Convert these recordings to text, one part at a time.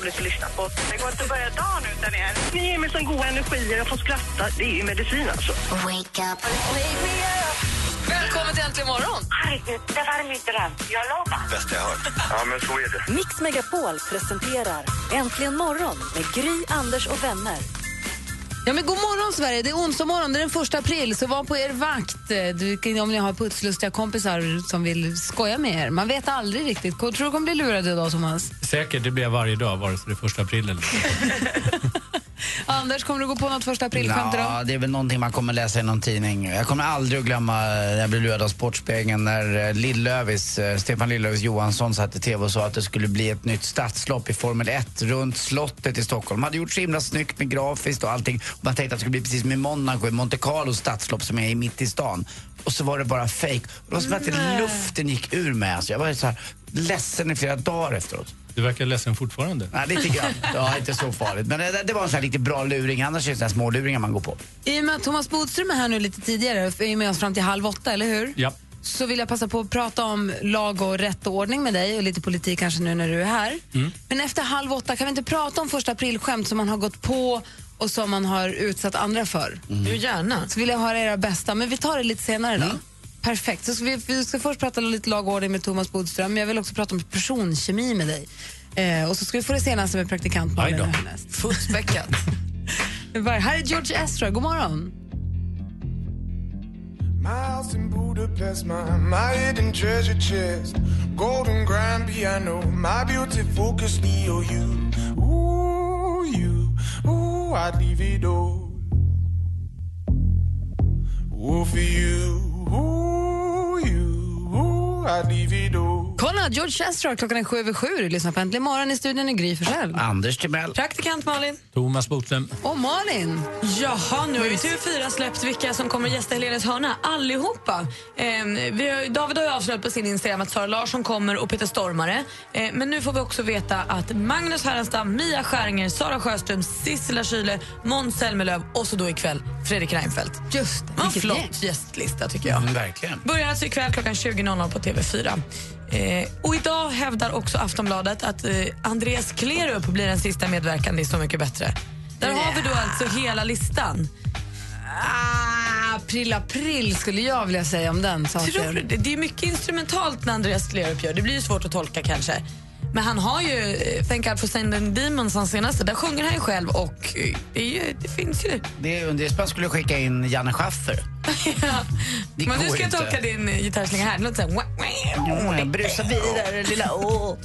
roligt att lyssna på. Det går inte att börja dagen utan er. Ni ger mig sån god energi och jag får skratta. Det är ju medicin alltså. Välkommen till Äntligen morgon! Herregud, det var min dröm. Jag lovar. Bästa jag hört. Ja, men så är det. Mix Megapol presenterar Äntligen morgon med Gry, Anders och vänner. Ja, men god morgon, Sverige! Det är onsdag morgon, det är den första april, så var på er vakt du, om ni har putslustiga kompisar som vill skoja med er. Man vet aldrig riktigt. Tror du kommer bli lurad idag, Thomas? Säkert, det blir jag varje dag, vare sig det är första april eller Anders, kommer du gå på något första aprilskämt idag? Ja, det är väl någonting man kommer läsa i någon tidning. Jag kommer aldrig att glömma när jag blev lurad av Sportspegeln när eh, Lill-Lövis, eh, Stefan Lill-Lövis Johansson satt i TV och sa att det skulle bli ett nytt stadslopp i Formel 1 runt slottet i Stockholm. De hade gjort så himla snyggt med grafiskt och allting. Man tänkte att det skulle bli precis som i Monaco, i Monte Carlos stadslopp som är mitt i stan. Och så var det bara fake. Det var som att luften gick ur mig. Alltså jag var så här ledsen i flera dagar efteråt. Du verkar ledsen fortfarande. Nej, lite grann. Ja, inte så farligt. Men det, det var en sån här riktigt bra luring. Annars är det såna här små luringar man går på. I och med att Thomas Bodström är här nu lite tidigare, är med oss fram till halv åtta, eller hur? Ja. Så vill jag passa på att prata om lag och rätt och ordning med dig och lite politik kanske nu när du är här. Men efter halv åtta, kan vi inte prata om första aprilskämt som man har gått på och som man har utsatt andra för? Jo, gärna. Så vill jag höra era bästa, men vi tar det lite senare då. Perfekt. Så ska vi, vi ska först prata lite lag och ordning med Thomas Bodström, men jag vill också prata om personkemi med dig. Eh, och så ska vi få det senaste med praktikant Malin härnäst. Fullspäckat. Här är George Ezra, god morgon. My house in Budapest, my, my hidden treasure chest. Golden grand piano, my beauty focus, Neo, you. Ooh, you. Ooh, I'd leave it all. Ooh, for you. Ooh. I'd leave it all. Kolla, George Ezra, klockan är sju över sju. Du lyssnar på Äntligen morgon i studion i Gry Forssell. Anders Timell. Praktikant Malin. Thomas Bodström. Och Malin. Jaha, nu har ju TV4 släppt vilka som kommer gästa Helenes hörna. Allihopa. Ehm, vi har, David har ju avslöjat på sin Instagram att Sara Larsson kommer och Peter Stormare. Ehm, men nu får vi också veta att Magnus Härenstam, Mia Skäringer, Sara Sjöström, Sissela Kyle, Måns Zelmerlöw och så då ikväll Fredrik Reinfeldt. Just det, gäng. flott gästlista tycker jag. Mm, verkligen. Börjar alltså ikväll klockan 20.00 på TV4. Eh, och idag hävdar också Aftonbladet att eh, Andreas Klerup blir den sista medverkande i Så mycket bättre. Där har vi då alltså hela listan. Ah, april, april skulle jag vilja säga om den saken. Tror du det? Det är mycket instrumentalt när Andreas Klerup gör. Det blir svårt att tolka kanske. Men han har ju eh, Thank God for Sending Demons, hans senaste. Där sjunger han ju själv och eh, det, är ju, det finns ju. Det Undrespan skulle skicka in Janne Schaffer. ja. Det Men nu ska jag tolka din eh, gitarrslinga här. Det låter så här, brusa vidare, lilla åh.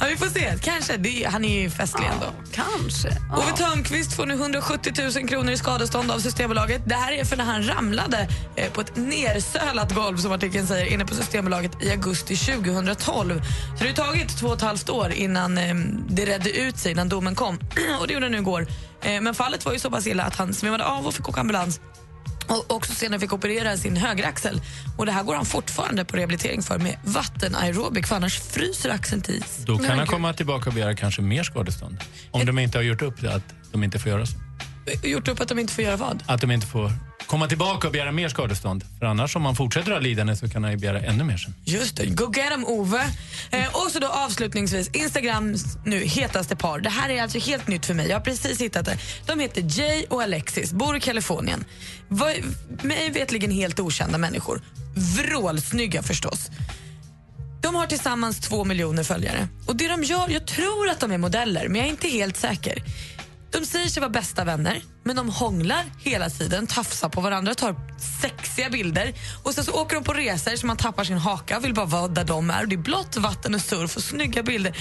Ja, vi får se. Kanske. Det är, han är ju festlig ändå. Kanske. Ove Thörnqvist får nu 170 000 kronor i skadestånd av Systembolaget. Det här är för när han ramlade eh, på ett nersölat golv som artikeln säger inne på Systembolaget i augusti 2012. Så det har tagit två och ett halvt år innan eh, det redde ut sig, innan domen kom. och det gjorde den nu igår. Eh, men fallet var ju så pass illa att han svimmade av och fick åka ambulans och också senare fick operera sin högeraxel. Och det här går han fortfarande på rehabilitering för med vattenaerobik för annars fryser axeln till is. Då kan Men han gud. komma tillbaka och begära kanske mer skadestånd. Om de inte har gjort upp det, att de inte får göra så. Gjort upp att de inte får göra vad? Att de inte får komma tillbaka och begära mer skadestånd. För annars om man fortsätter ha lidande så kan han ju begära ännu mer sen. Just det, go get 'em Ove. Eh, och så då avslutningsvis, Instagrams nu hetaste par. Det här är alltså helt nytt för mig. Jag har precis hittat det. De heter Jay och Alexis, bor i Kalifornien. Var, mig vetligen helt okända människor. Vrålsnygga förstås. De har tillsammans två miljoner följare. Och det de gör, Jag tror att de är modeller, men jag är inte helt säker. De säger sig vara bästa vänner, men de hånglar hela tiden, tafsar på varandra, tar sexiga bilder. Och sen så åker de på resor så man tappar sin haka och vill bara vara där de är. Och det är blått vatten och surf och snygga bilder.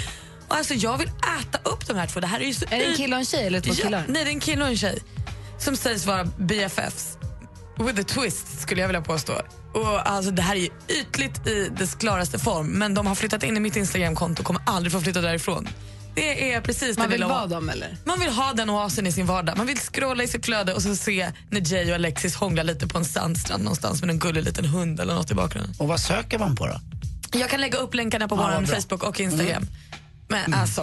Och alltså jag vill äta upp de här två. Det här är ju så Är det en kille och en tjej eller två killar? Ja, nej, det är en kille och en tjej som sägs vara BFFs. With a twist, skulle jag vilja påstå. Och alltså, det här är ju ytligt i dess klaraste form men de har flyttat in i mitt Instagramkonto och kommer aldrig få flytta därifrån. Det är precis Man det vill vara dem eller? Man vill ha den oasen i sin vardag. Man vill scrolla i sitt flöde och så se när Jay och Alexis hånglar lite på en sandstrand någonstans med en gullig liten hund eller något i bakgrunden. Och vad söker man på då? Jag kan lägga upp länkarna på Ja, vår vad bra. Facebook och Instagram. Men alltså,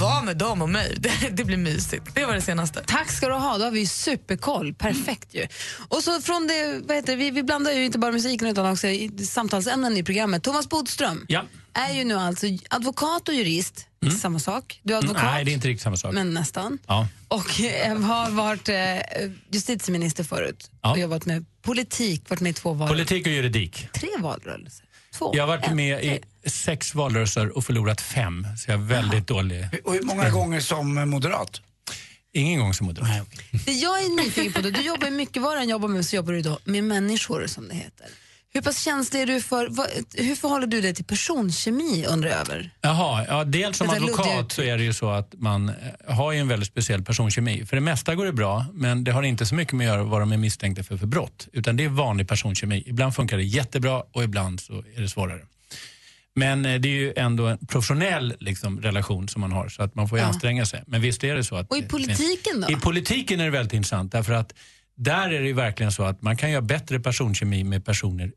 var med dem och mig. Det, det blir mysigt. Det var det senaste. Tack ska du ha, då har vi superkoll. Perfekt ju. Och så från det, vad heter det, vi, vi blandar ju inte bara musiken utan också i, samtalsämnen i programmet. Thomas Bodström Ja. är ju nu alltså advokat och jurist, inte samma sak. Du är advokat, Nej, det är inte riktigt samma sak. men nästan. Ja. Och eh, har varit eh, justitieminister förut Ja. och jobbat med politik, varit med i två val. Politik och juridik. Tre valrörelser. Två. Jag har varit En, med i sex valrörelser och förlorat fem, så jag är väldigt dålig. Och hur många gånger som moderat? Ingen gång som moderat. Det jag är nyfiken på, då, du jobbar mycket, vad du än jobbar med så jobbar du då med människor som det heter. Hur pass känslig är du för, vad, hur förhåller du dig till personkemi undrar jag över? Jaha, ja, dels som advokat så är det ju så att man eh, har ju en väldigt speciell personkemi. För det mesta går det bra, men det har inte så mycket med att göra vad de är misstänkta för för brott. Utan det är vanlig personkemi. Ibland funkar det jättebra och ibland så är det svårare. Men eh, det är ju ändå en professionell liksom, relation som man har så att man får ju Ja. anstränga sig. Men visst är det så att... Och i politiken då? I politiken är det väldigt intressant därför att där är det verkligen så att man kan göra bättre personkemi med personer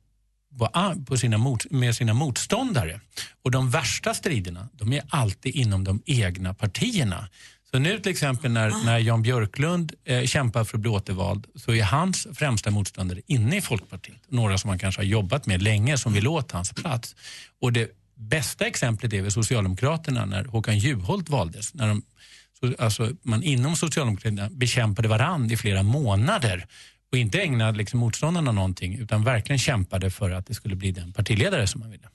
på, sina mot, med sina motståndare. Och de värsta striderna, de är alltid inom de egna partierna. Så nu till exempel när, när Jan Björklund eh, kämpar för att bli återvald så är hans främsta motståndare inne i Folkpartiet. Några som han kanske har jobbat med länge som vill åt hans plats. Och det bästa exemplet är väl Socialdemokraterna när Håkan Juholt valdes. När de, alltså, man inom Socialdemokraterna bekämpade varann i flera månader och inte ägnade liksom, motståndarna någonting utan verkligen kämpade för att det skulle bli den partiledare som man ville.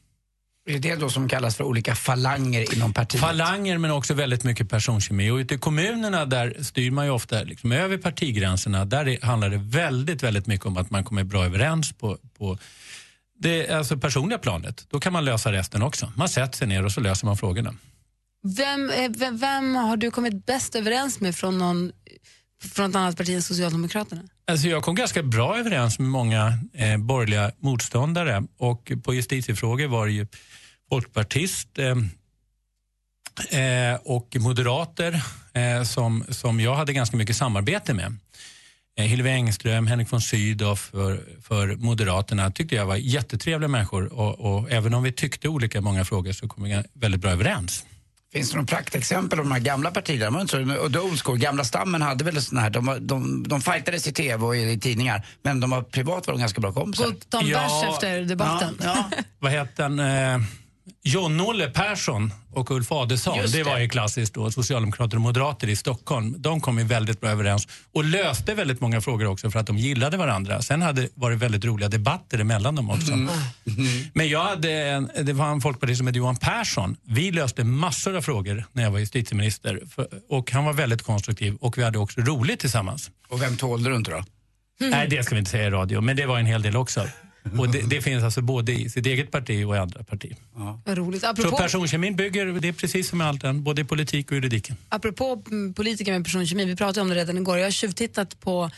Är det det då som kallas för olika falanger inom partiet? Falanger men också väldigt mycket personkemi. Och ute i kommunerna där styr man ju ofta liksom över partigränserna. Där är, handlar det väldigt, väldigt mycket om att man kommer bra överens på, på det alltså personliga planet. Då kan man lösa resten också. Man sätter sig ner och så löser man frågorna. Vem, eh, vem, vem har du kommit bäst överens med från, någon, från ett annat parti än Socialdemokraterna? Alltså jag kom ganska bra överens med många eh, borgerliga motståndare och på justitiefrågor var det ju folkpartist eh, eh, och moderater eh, som, som jag hade ganska mycket samarbete med. Eh, Hillevi Engström, Henrik von Sydow för, för Moderaterna tyckte jag var jättetrevliga människor och, och även om vi tyckte olika i många frågor så kom vi väldigt bra överens. Finns det några praktexempel om de här gamla så- Och the old school, gamla stammen hade väl sån här, de, de, de fightades i tv och i, i tidningar, men de var privat var de ganska bra kompisar. Ta en bärs efter debatten. Ja, vad hette han? Eh, John-Olle Persson och Ulf Adelsohn. Det. det. var ju klassiskt då, socialdemokrater och moderater i Stockholm. De kom ju väldigt bra överens och löste väldigt många frågor också för att de gillade varandra. Sen hade varit väldigt roliga debatter emellan dem också. Men jag hade en, det var en folkpartist som hette Johan Persson. Vi löste massor av frågor när jag var justitieminister och han var väldigt konstruktiv och vi hade också roligt tillsammans. Och vem tålde du inte då? Nej, det ska vi inte säga i radio, men det var en hel del också. Och det, det finns alltså både i sitt eget parti och i andra partier. Vad roligt. Så Apropå, personkemin bygger, det är precis som med allt annat, både i politik och juridiken. apropå mm, politiker med personkemi, vi pratade om det redan igår. Jag har tjuvtittat på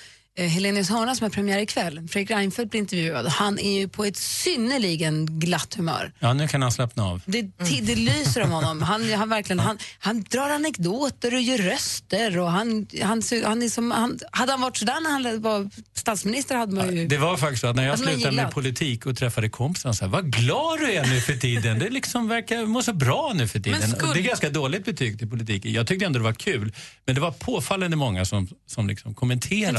Helenius hörna som har premiär ikväll. Fredrik Reinfeldt blir intervjuad. Han är ju på ett synnerligen glatt humör. Ja, nu kan han slappna av. Det, ti- det lyser om honom. Han, han, verkligen, han, han drar anekdoter och gör röster. Och han, han, han är som, han, hade han varit sådär när han var statsminister hade man ju... Det var faktiskt så att när jag slutade med politik och träffade kompisarna så här, vad glad du är nu för tiden. Det liksom verkar må så bra nu för tiden. Men skulle- Det är ganska dåligt betyg till politiken. Jag tyckte ändå det var kul. Men det var påfallande många som, som liksom kommenterade.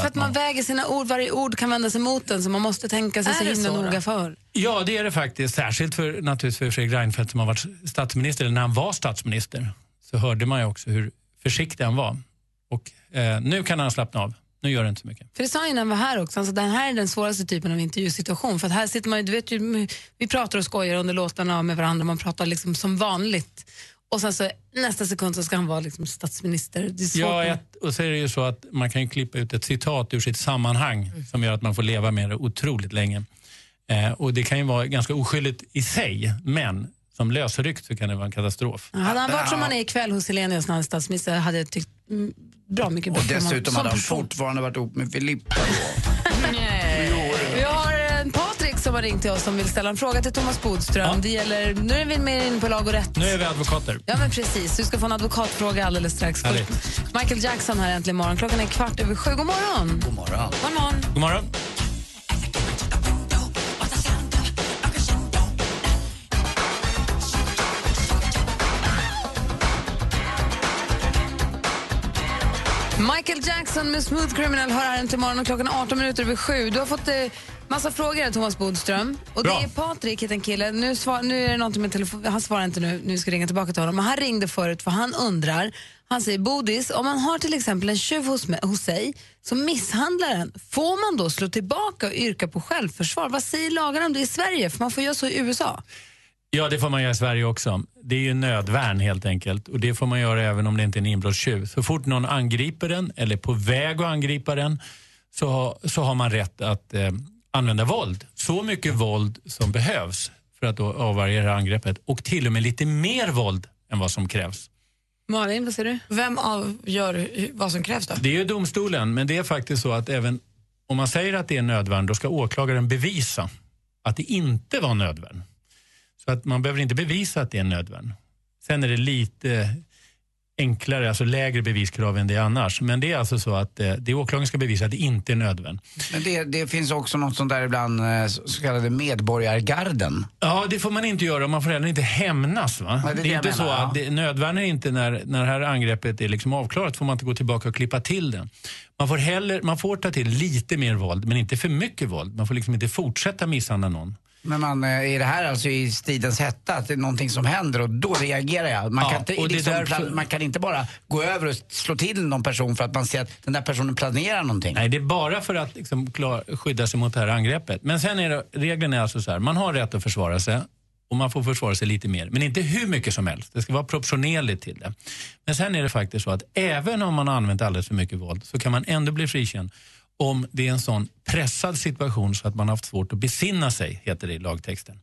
Väger sina ord, varje ord kan vända sig mot en så man måste tänka sig Är så himla så då? noga för. Ja, det är det faktiskt. Särskilt för, naturligtvis för Fredrik Reinfeldt som har varit statsminister, eller när han var statsminister, så hörde man ju också hur försiktig han var. Och eh, nu kan han slappna av. Nu gör det inte så mycket. För det sa ju när han var här också, alltså, den här är den svåraste typen av intervjusituation. För att här sitter man ju, du vet ju, vi pratar och skojar under låtarna med varandra, man pratar liksom som vanligt. Och sen så nästa sekund så ska han vara liksom statsminister. Det är svårt. Ja, ett, och så är det ju så att man kan ju klippa ut ett citat ur sitt sammanhang som gör att man får leva med det otroligt länge. Eh, och det kan ju vara ganska oskyldigt i sig, men som lösryckt så kan det vara en katastrof. Ja, Hade han varit som han är ikväll hos Helenius när han är statsminister hade jag tyckt mm, bra mycket Och bättre honom dessutom hade han person. fortfarande varit ihop med Filippa. Patrik som har ringt till oss som vill ställa en fråga till Thomas Bodström. Det gäller, nu är vi mer inne på lag och rätt. Nu är vi advokater. Ja, men precis. Du ska få en advokatfråga alldeles strax. Härligt. Michael Jackson här äntligen morgon. Klockan är kvart över sju. God morgon! God morgon. God morgon. God morgon. Michael Jackson med Smooth Criminal hör här äntligen morgon och klockan är 18 minuter över sju. Du har fått eh, massa frågor här, Thomas Bodström. Och Bra. det är Patrik, heter en kille. Nu, svar, nu är det någonting med telefon. Han svarar inte nu, nu ska jag ringa tillbaka till honom. Men han ringde förut för han undrar. Han säger, Bodis, om man har till exempel en tjuv hos, mig- hos sig som misshandlar en, får man då slå tillbaka och yrka på självförsvar? Vad säger lagarna om det i Sverige? För man får göra så i USA. Ja, det får man göra i Sverige också. Det är ju nödvärn helt enkelt. Och Det får man göra även om det inte är en inbrottstjuv. Så fort någon angriper den eller är på väg att angripa den så, har- så har man rätt att eh, använda våld. Så mycket våld som behövs för att då avvärja angreppet. Och till och med lite mer våld än vad som krävs. Malin, vad säger du? Vem avgör vad som krävs då? Det är ju domstolen, men det är faktiskt så att även om man säger att det är nödvärn, då ska åklagaren bevisa att det inte var nödvärn. Så att man behöver inte bevisa att det är nödvärn. Sen är det lite enklare, alltså lägre beviskrav än det är annars. Men det är alltså så att eh, det åklagaren ska bevisa att det inte är nödvärn. Men det, det finns också något sånt där ibland, eh, så kallade medborgargarden. Ja, det får man inte göra. Man får heller inte hämnas. Va? Nej, det är det, är inte så menar, att det, nödvärn är inte när, när det här angreppet är liksom avklarat får man inte gå tillbaka och klippa till det. Man får, heller, man får ta till lite mer våld, men inte för mycket våld. Man får liksom inte fortsätta misshandla någon. Men man, eh, är det här alltså i stridens hetta, att det är någonting som händer och då reagerar jag? Man, Ja, kan, inte, liksom, därför- man kan inte bara gå över och slå till någon person för att man ser att den där personen planerar någonting. Nej, det är bara för att liksom klar, skydda sig mot det här angreppet. Men sen är det, regeln är alltså så här, man har rätt att försvara sig och man får försvara sig lite mer. Men inte hur mycket som helst. Det ska vara proportionerligt till det. Men sen är det faktiskt så att även om man har använt alldeles för mycket våld så kan man ändå bli frikänd om det är en sån pressad situation så att man har haft svårt att besinna sig, heter det i lagtexten.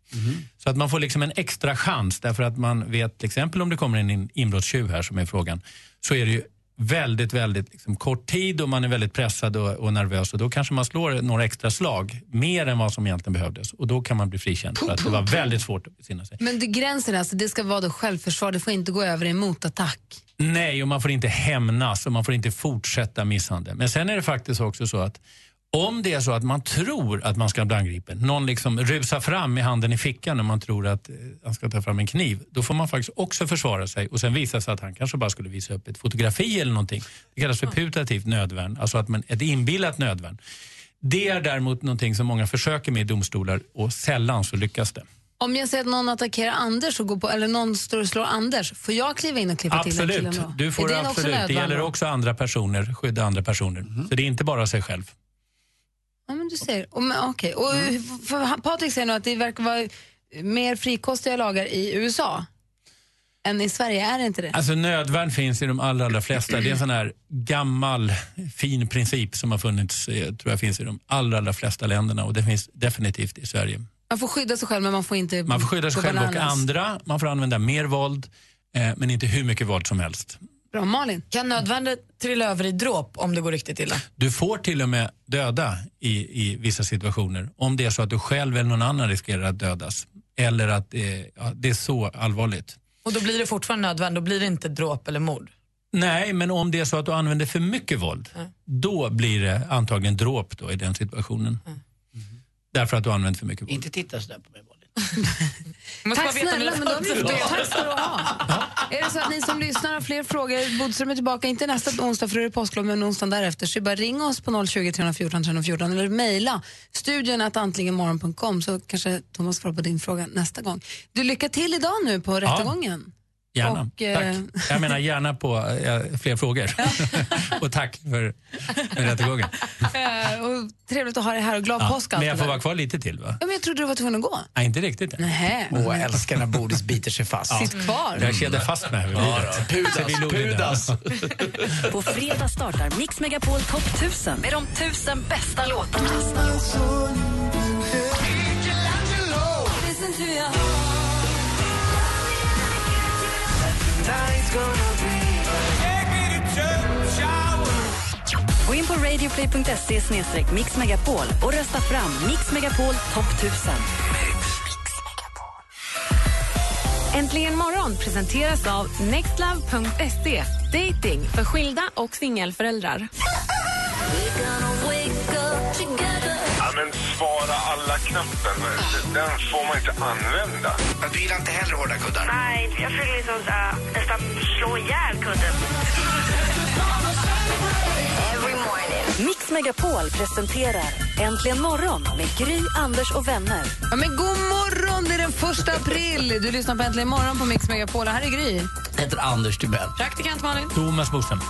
Så att man får liksom en extra chans därför att man vet till exempel om det kommer en in- inbrottstjuv här som är frågan så är det ju väldigt, väldigt liksom, kort tid och man är väldigt pressad och, och nervös och då kanske man slår några extra slag, mer än vad som egentligen behövdes och då kan man bli frikänd för att det var väldigt svårt att besinna sig. Men det, gränsen alltså, det ska vara då självförsvar, det får inte gå över i motattack. Nej, och man får inte hämnas och man får inte fortsätta misshandel. Men sen är det faktiskt också så att om det är så att man tror att man ska bli angripen, någon liksom rusar fram med handen i fickan och man tror att eh, han ska ta fram en kniv, då får man faktiskt också försvara sig och sen visa sig att han kanske bara skulle visa upp ett fotografi eller någonting. Det kallas för putativt nödvärn, alltså att man, ett inbillat nödvärn. Det är däremot någonting som många försöker med i domstolar och sällan så lyckas det. Om jag säger att någon attackerar Anders och går på, eller någon står och slår Anders, får jag kliva in och klippa till den killen Absolut, då? du får är det absolut. Det gäller också andra personer, skydda andra personer. Så det är inte bara sig själv. Ja, men du ser. Och, men, okej. och för, han- Patrik säger nu att det verkar vara mer frikostiga lagar i USA än i Sverige. Är det inte det? Alltså nödvärn finns i de allra, allra flesta. Det är en sån här gammal fin princip som har funnits, eh, tror jag finns i de allra, allra flesta länderna och det finns definitivt i Sverige. Man får skydda sig själv men man får inte Man får skydda sig själv och bananas. andra, man får använda mer våld eh, men inte hur mycket våld som helst. Bra, Malin? Kan nödvändigt trilla över i dråp om det går riktigt illa? Du får till och med döda i, i vissa situationer om det är så att du själv eller någon annan riskerar att dödas. Eller att eh, ja, det är så allvarligt. Och då blir det fortfarande nödvändigt, då blir det inte dråp eller mord? Nej, men om det är så att du använder för mycket våld, då blir det antagligen dråp då i den situationen. Därför att du använder för mycket våld. Inte titta sådär på mig. Tack snälla, men vi förstått. Tack ska du ha. Är det så att ni som lyssnar har fler frågor, Bodström är tillbaka, inte nästa onsdag för då är det påsklov, men onsdagen därefter, så bara ring oss på 020 314 314 eller mejla studion att antligenmorgon.com så kanske Thomas svarar på din fråga nästa gång. Du, lycka till idag nu på rättegången. Gärna. Och, eh, Tack. Jag menar gärna på eh, fler frågor. och tack för, för rättegången. Eh, och trevligt att ha dig här och glad Ja, påsk. men jag det får vara kvar lite till va? Ja, men jag trodde du var tvungen att gå. Nej, inte riktigt. Nähä. Åh, jag älskar när Bodis biter sig fast. Sitt kvar. Jag kedjar fast mig bordet. Pudas, pudas. På fredag startar Mix Megapol Topp 1000 med de tusen bästa låtarna. Gå in på radioplay.se mixmegapol och rösta fram Mix Megapol topp 1000. Äntligen morgon presenteras av nextlove.se. Dating för skilda och singelföräldrar. Alla-knappen, den får man inte använda. Du gillar inte heller hårda kuddar? Nej, jag vill liksom uh, nästan slå ihjäl kudden. Mix Megapol presenterar Äntligen morgon med Gry, Anders och vänner. Ja, men god morgon! Det är den första april. Du lyssnar på Äntligen morgon på Mix Megapol. Här är Gry. Jag heter Anders Timell. Praktikant Malin. Thomas Bodström.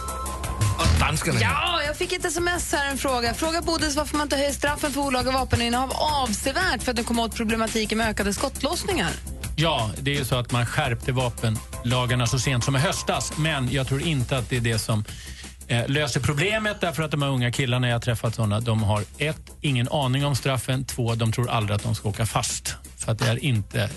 Danskarna. Ja, jag fick ett sms här, en fråga. Fråga Bodis varför man inte höjer straffen för olaga vapeninnehav avsevärt för att den åt problematiken med ökade skottlossningar. Ja, det är ju så att man skärpte vapenlagarna så sent som i höstas. Men jag tror inte att det är det som eh, löser problemet därför att de här unga killarna jag har träffat såna, de har ett, ingen aning om straffen, två, de tror aldrig att de ska åka fast. Så att det är inte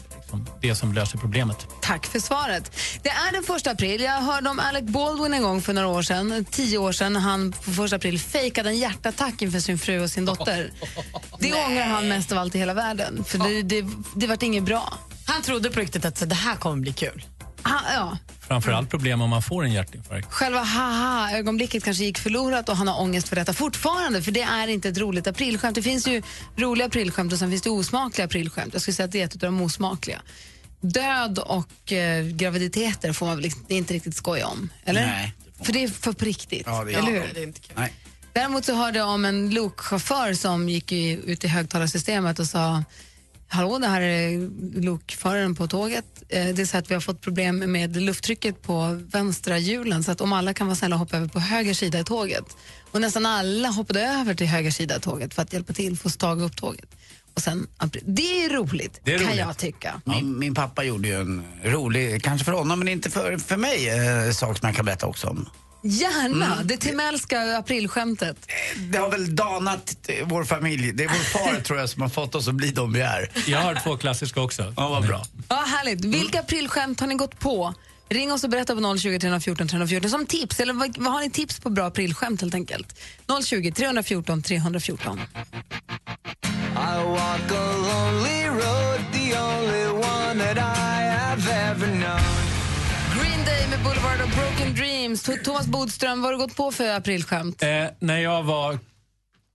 det som löser problemet. Tack för svaret. Det är den första april. Jag hörde om Alec Baldwin en gång för några år sedan, tio år sedan, han på första april fejkade en hjärtattack inför sin fru och sin dotter. Det ångrar han mest av allt i hela världen, för det, det, det vart inget bra. Han trodde på riktigt att så, det här kommer bli kul. Ha, ja. Framförallt problem om man får en hjärtinfarkt. Själva haha-ögonblicket kanske gick förlorat och han har ångest för detta fortfarande, för det är inte ett roligt aprilskämt. Det finns ju roliga aprilskämt och sen finns det osmakliga aprilskämt. Jag skulle säga att det är ett av de osmakliga. Död och eh, graviditeter får man väl det är inte riktigt skoja om, eller? Nej. För det är för på riktigt, Ja, det är- eller Ja, hur? Det är inte kul. Nej. Däremot så hörde jag om en lokchaufför som gick i, ut i högtalarsystemet och sa Hallå, det här är lokföraren på tåget. Eh, Det är så att vi har fått problem med lufttrycket på vänstra hjulen så att om alla kan vara snälla och hoppa över på höger sida i tåget. Och nästan alla hoppade över till höger sida i tåget för att hjälpa till få staga upp tåget. Och sen, det är roligt, Det är kan roligt. jag tycka. Min, min pappa gjorde ju en rolig, kanske för honom men inte för, för mig, eh, sak som jag kan berätta också om. Gärna, Mm. det Timellska aprilskämtet. Det har väl danat vår familj. Det är vår far tror jag som har fått oss att bli de vi är. Jag har två klassiska också. Ja, vad bra. Ja, härligt. Vilka aprilskämt har ni gått på? Ring oss och berätta på 020 314 314 som tips. Eller vad, vad har ni tips på bra aprilskämt helt enkelt? 020 314 314. I Boulevard och Broken Dreams. Thomas Bodström, vad har du gått på för aprilskämt? Eh, när jag var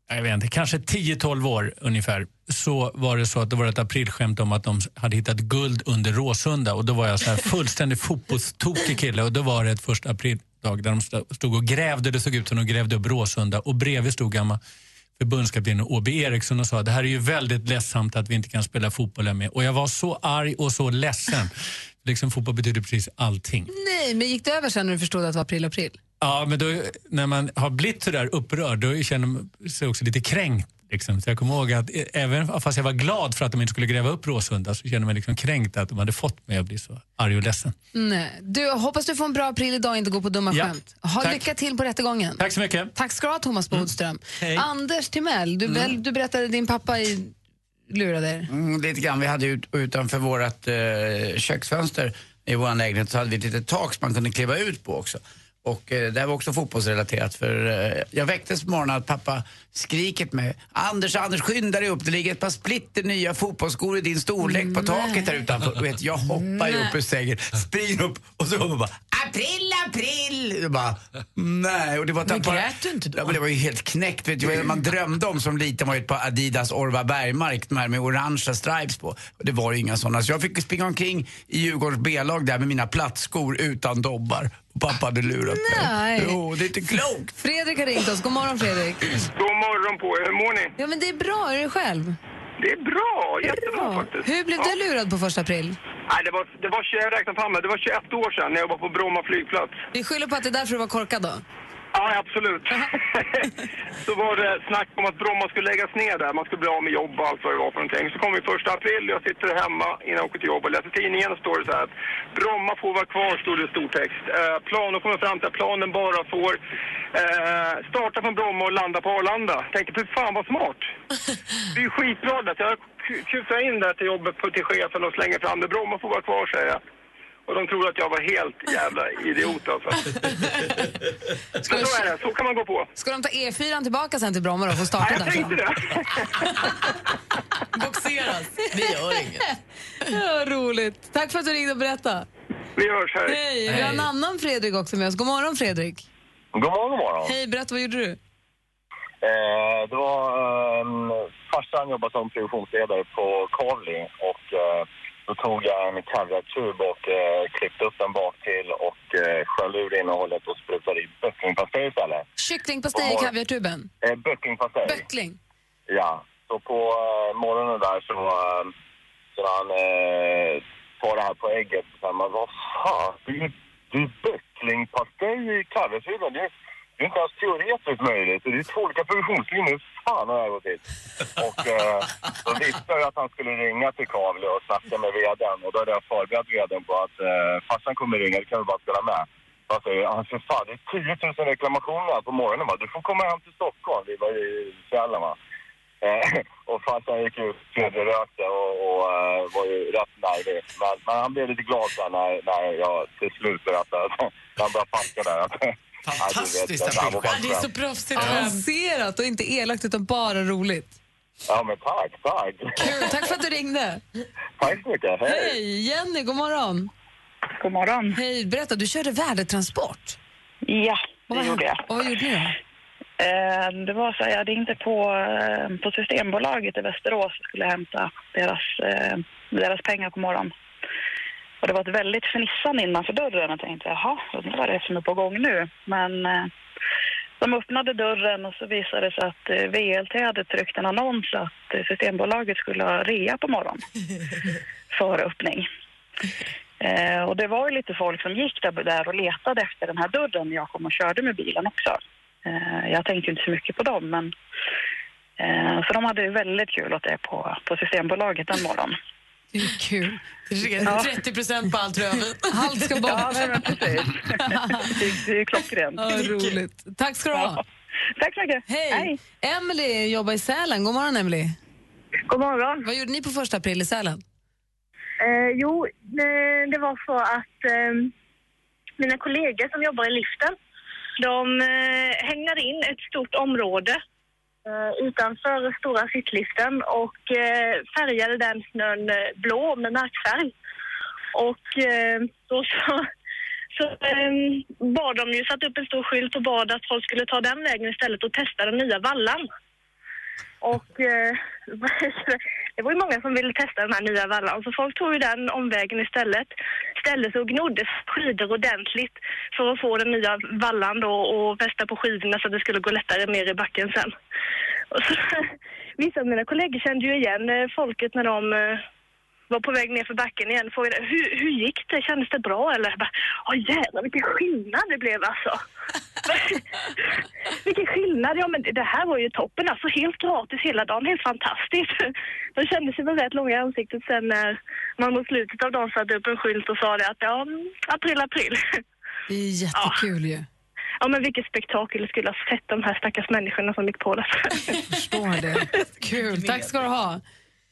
jag vet inte, kanske 10-12 år ungefär så var det så att det var ett aprilskämt om att de hade hittat guld under Råsunda och då var jag så här fullständigt fotbollstokig kille och då var det ett första aprildag där de stod och grävde, det såg ut som de grävde upp Råsunda och bredvid stod gamla förbundskaptenen Åby Eriksson och sa det här är ju väldigt ledsamt att vi inte kan spela fotboll här med och jag var så arg och så ledsen liksom fotboll betyder precis allting. Nej, men gick det över sen när du förstod att det var april, april? Ja, men då, när man har blivit så där upprörd då känner man sig också lite kränkt. Liksom. Så jag kommer ihåg att eh, även fast jag var glad för att de inte skulle gräva upp Råsunda så kände man liksom kränkt att de hade fått mig att bli så arg och ledsen. Nej. Du, hoppas du får en bra april idag och inte går på dumma Ja, skämt. Ha tack. lycka till på rättegången. Tack så mycket. Tack ska du ha, Thomas Bodström. Hej. Anders Timell, du, väl, du berättade din pappa i, lurade er. Mm, lite grann. Vi hade ut, utanför vårt eh, köksfönster i vår lägenhet så hade vi ett litet tak som man kunde kliva ut på också. Och eh, det här var också fotbollsrelaterat för eh, jag väcktes på morgonen att pappa skriker till mig Anders, Anders skynda dig upp, det ligger ett par splitter nya fotbollsskor i din storlek på taket här utanför. Vet, jag hoppar ju upp ur sängen, springer upp och så man bara april, april! Jag bara, nej. Och det var Men bara- grät du inte då? Ja, men det var ju helt knäckt. Vet du, vad man drömde om som liten var ju ett par Adidas Orva Bergmark, de här med orangea stripes på. Det var ju inga sådana. Så jag fick springa omkring i Djurgårdens B-lag där med mina plattskor utan dobbar. Pappa hade lurat Nej. mig. Jo, det är inte klokt. Fredrik har ringt oss. God morgon, Fredrik. God morgon på er. Hur mår ni? Ja, men det är bra. Är du själv? Det är bra. Jättebra Bra. faktiskt. Hur blev ja. du lurad på första april? Nej, det var, det var, jag räknar fram det. Det var 21 år sedan när jag var på Bromma flygplats. Vi skyller på att det är därför du var korkad då. Ja, absolut. så var det snack om att Bromma skulle läggas ner där. Man skulle bli av med jobb och allt vad det var för någonting. Så kom vi första april, jag sitter hemma innan jag åker till jobb och läser tidningen och står det så här att Bromma får vara kvar, stod det i stor text. Eh, planen kommer fram till att planen bara får eh, starta från Bromma och landa på Arlanda. Tänkte, fy fan vad smart. Det är ju skitbra det. Jag ku- kutar in där till jobbet på, till chefen och slänger fram det. Bromma får vara kvar, säger jag. Och de trodde att jag var helt jävla idiot alltså. Men så är det, så kan man gå på. Ska de ta E4 tillbaka sen till Bromma då och få starta Nej, jag tänkte det. Boxeras. Det gör inget. Ja, roligt. Tack för att du ringde och berättade. Vi hörs här. Hej. Vi har en annan Fredrik också med oss. God morgon Fredrik. God morgon, god morgon. Hej, berätta vad gjorde du? Eh, det var, eh, farsan jobbade som produktionsledare på Kavli och eh, då tog jag en kaviartub och eh, klippte upp den bak till och eh, skölj ur innehållet och sprutade i böcklingpastej istället. Kycklingpastej i kaviartuben. Eh, böcklingpastej. Böckling. Ja, så på eh, morgonen där så, eh, så han eh, tar det här på ägget så säger man, vad fan, det är ju böcklingpastej i kaviartuben. Det, är- det är inte ens teoretiskt möjligt. Det är två olika produktionslinjer. Fan har jag gått hit. Och eh, då visste jag ju att han skulle ringa till Kavli och snacka med vdn. Och då hade jag förberett vdn på att eh, farsan kommer ringa, det kan vi bara spela med. Han säger, han säger, fan det är 10 000 reklamationer på morgonen va. Du får komma hem till Stockholm. Vi var i Sälen va. Eh, och farsan gick ut, tredje rökte och, och eh, var ju rätt nervig. Men, men han blev lite glad när, när jag till slut berättade att han började packa där. Att, Fantastiskt Ja, du vet, Ja, det är så proffsigt. Avancerat och inte elakt utan bara roligt. Ja, men tack, tack. Kul. Tack för att du ringde. Tack så mycket. Hej. Hej, Jenny, god morgon. God morgon. Hej, berätta, du körde värdetransport. Ja, det vad, gjorde jag. och vad gjorde ni då? Eh, Det var så här, jag ringde på, eh, på Systembolaget i Västerås och skulle hämta deras, eh, deras pengar på morgonen. Och det var ett väldigt fnissande innanför dörren. Jag tänkte, jaha, undrar vad det är som är på gång nu. Men eh, de öppnade dörren och så visade det sig att eh, VLT hade tryckt en annons att eh, Systembolaget skulle ha rea på morgonen för öppning. Eh, och det var ju lite folk som gick där, där och letade efter den här dörren jag kom och körde med bilen också. Jag tänkte inte så mycket på dem, men så de hade väldigt kul åt det på, på Systembolaget den morgonen. Det är kul. Ja. 30 procent på allt röven. Allt ska bort. Ja, men precis. det, det är klockrent. Ja, roligt. Tack ska du ha. Tack så mycket. Hej. Emily jobbar i Sälen. God morgon, Emily. God morgon. Vad gjorde ni på första april i Sälen? Eh, jo, det, det var så att eh, mina kollegor som jobbar i liften, de eh, hängde in ett stort område eh, Eh, utanför stora sittliften och eh, färgade den snön eh, blå med märkfärg. Och då så, så ehm, bad de ju, satte upp en stor skylt och bad att folk skulle ta den vägen istället och testa den nya vallan. Och det var ju många som ville testa den här nya vallan, så folk tog ju den omvägen istället. Ställde sig och gnodde skidor ordentligt för att få den nya vallan då och fästa på skidorna så att det skulle gå lättare ner i backen sen. Och så, vissa av mina kollegor kände ju igen eh, folket när de eh, var på väg ner för backen igen. Frågade hur, hur gick det? Kändes det bra eller? Jag bara, Åh jävlar vilken skillnad det blev alltså. vilken skillnad! Ja men det här var ju toppen alltså. Helt gratis hela dagen. Helt fantastiskt. De kände sig väl rätt långa i ansiktet sen när man mot slutet av dagen satte upp en skylt och sa det att ja, april, april. Det är jättekul ju. Ja men vilket spektakel det skulle ha sett de här stackars människorna som gick på det. Förstår det. Kul. Tack ska du ha.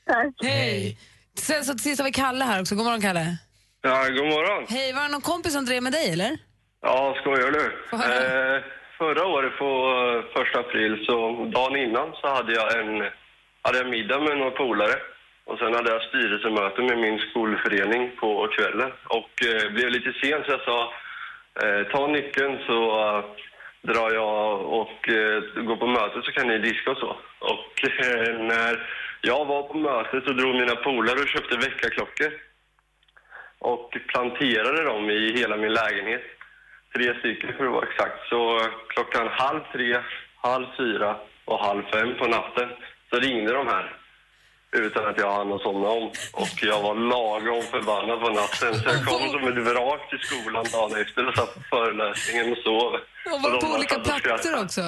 Tack. Hej. Sen så till sist har vi Kalle här också. God morgon, Kalle. Ja, god morgon. Hej, var det någon kompis som drev med dig, eller? Ja, skojar du? Eh, förra året på eh, första april, så dagen innan, så hade jag en, hade jag middag med några polare. Och sen hade jag styrelsemöte med min skolförening på kvällen. Och eh, blev lite sen så jag sa, eh, ta nyckeln så eh, drar jag och eh, går på mötet så kan ni diska och så. Och eh, när jag var på mötet så drog mina polare och köpte väckarklockor och planterade dem i hela min lägenhet. Tre stycken för att vara exakt. Så klockan halv tre, halv fyra och halv fem på natten så ringde de här utan att jag hann att somna om. Och jag var lagom förbannad på natten så jag kom som ett vrak till skolan dagen efter och satt på föreläsningen och sov. Och var på olika och platser också.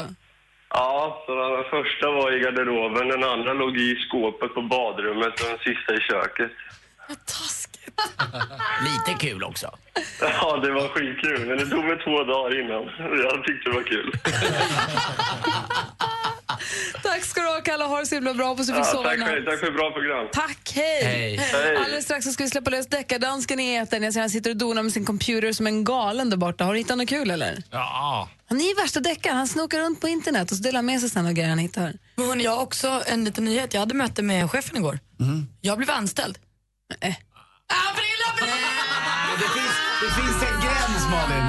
Ja, så den första var i garderoben, den andra låg i skåpet på badrummet och den sista i köket. Lite kul också. Ja, det var skitkul, men det tog mig två dagar innan. Jag tyckte det var kul. Tack ska du ha, Kalle. Ha det så himla bra. Hoppas du Ja, fick sova tack själv. Tack för ett bra program. Tack, hej. Hej. Hej. Alldeles strax så ska vi släppa lös deckardansken i etern. Jag ser han sitter och donar med sin computer som en galen där borta. Har du hittat något kul eller? Ja. Han är ju värsta deckaren. Han snokar runt på internet och så delar med sig sen av grejer han hittar. Men hörni, jag har också en liten nyhet. Jag hade möte med chefen igår. Jag blev anställd. Eh. Det finns, det finns en gräns, Malin.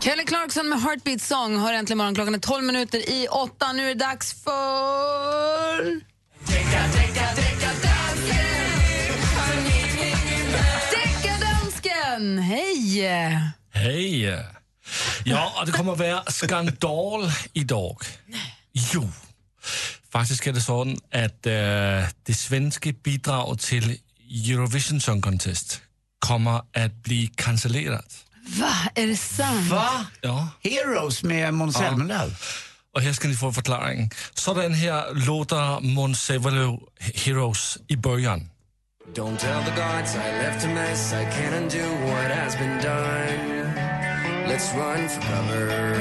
Kelly Clarkson med Heartbeat Song har äntligen morgon. Klockan är 12 minuter i åtta. Nu är det dags för... Deckardansken! Hej! Hej! Ja, det kommer att vara skandal idag. Jo, faktiskt är det så att äh, det svenska bidraget till Eurovision Song Contest kommer att bli cancellerat. Va? Är det sant? Va? Ja. Heroes med Måns Zelmerlöw. Och här ska ni få en förklaring. Sådan här låter Måns Zelmerlöw Heroes i början. Don't tell the gods I left a mess. I can't undo what has been done. Let's run for cover.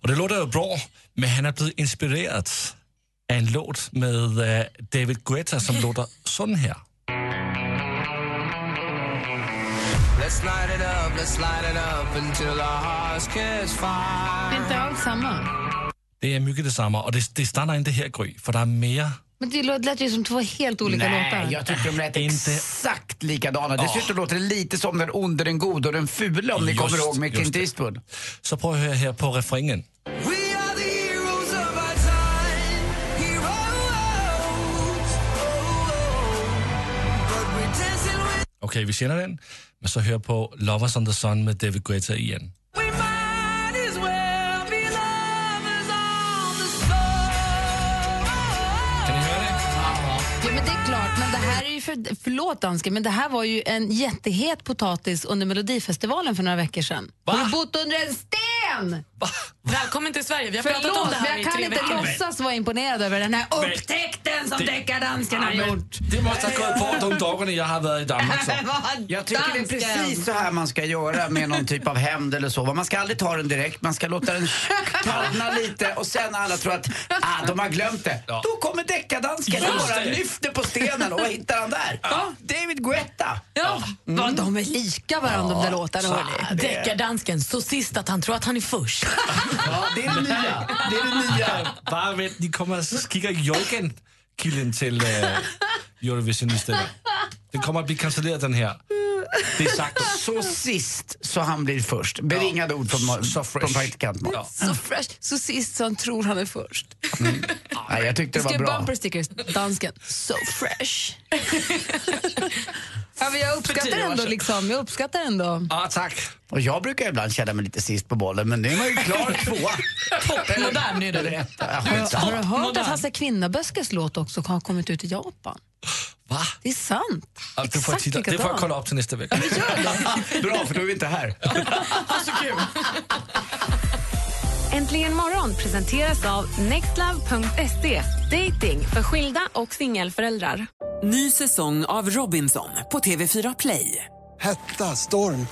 Och det låter ju bra, men han har blivit inspirerad av en låt med äh, David Guetta som låter sån här. Let's light it up, let's light it up until our hearts catch fire. Inte alls samma. Det är mycket detsamma och det, det stannar inte här Gry, för det är mer. Men det lät- ju som två helt olika Nej, låtar. jag tycker de lät exakt likadana. Dessutom låter det lite som den onde, den gode och den fule om ni Just, kommer ihåg med Clint. Eastwood. Så prøv at høre her på. Heroes. But we're dancing with Okay, vi kender den, men så hør på Lovers on the Sun med David Guetta igen. För, förlåt dansken, men det här var ju en jättehet potatis under Melodifestivalen för några veckor sedan. Har du bott under en sten? Välkommen till Sverige. Vi har pratat om Förlåt, det här jag i kan tre inte veckor. låtsas vara imponerad över den här Men- upptäckten som deckardansken har gjort. Det måste ha gått på de dagarna jag har varit i Danmark. Så. Jag tycker det är precis så här man ska göra med någon typ av hämnd eller så. Man ska aldrig ta den direkt, man ska låta den tagna lite och sen alla tror att ah, de har glömt det. Då kommer deckardansken och Just bara det. lyfter på stenen och vad hittar han där? David Guetta. Ja, vad de är lika varandra de där låtarna. hörni. Deckardansken, så sist att han tror att han är först. Ja, det är det nya. Det är det nya. Bare vent, de kommer og kigger jojken kilden til uh, Eurovision istället. Den kommer att bli cancelleret den här. Det är sagt. Så sist så han blir först. Beringade ord från, Så från praktikant Måns. Så fresh, så sist så han tror han är först. Nej, jag tyckte det var Ska bra. bumper stickers, dansken, so fresh. ja, men jag uppskattar ändå liksom, jag uppskattar ändå. Ja, tack. Och jag brukar ibland känna mig lite sist på bollen, men det var ju klar tvåa. Toppmodern är du. Ja, Har, du hört att Hasse Kvinnaböskes låt också har kommit ut i Japan? Va? Det är sant. Ja, du får Exakt titta. Det får jag kolla upp till nästa vecka. Bra, för då är vi inte här. Så kul. Äntligen morgon presenteras av nextlove.se. Dating för skilda och singelföräldrar. Ny säsong av Robinson på TV4 Play. Hetta, storm,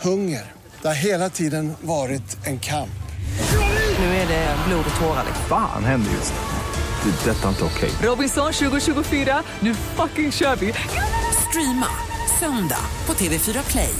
hunger. Det har hela tiden varit en kamp. Nu är det blod och tårar. liksom. Fan händer just det. Det är detta inte okej. Robinson 2024, nu fucking kör vi! Streama söndag på TV4 Play.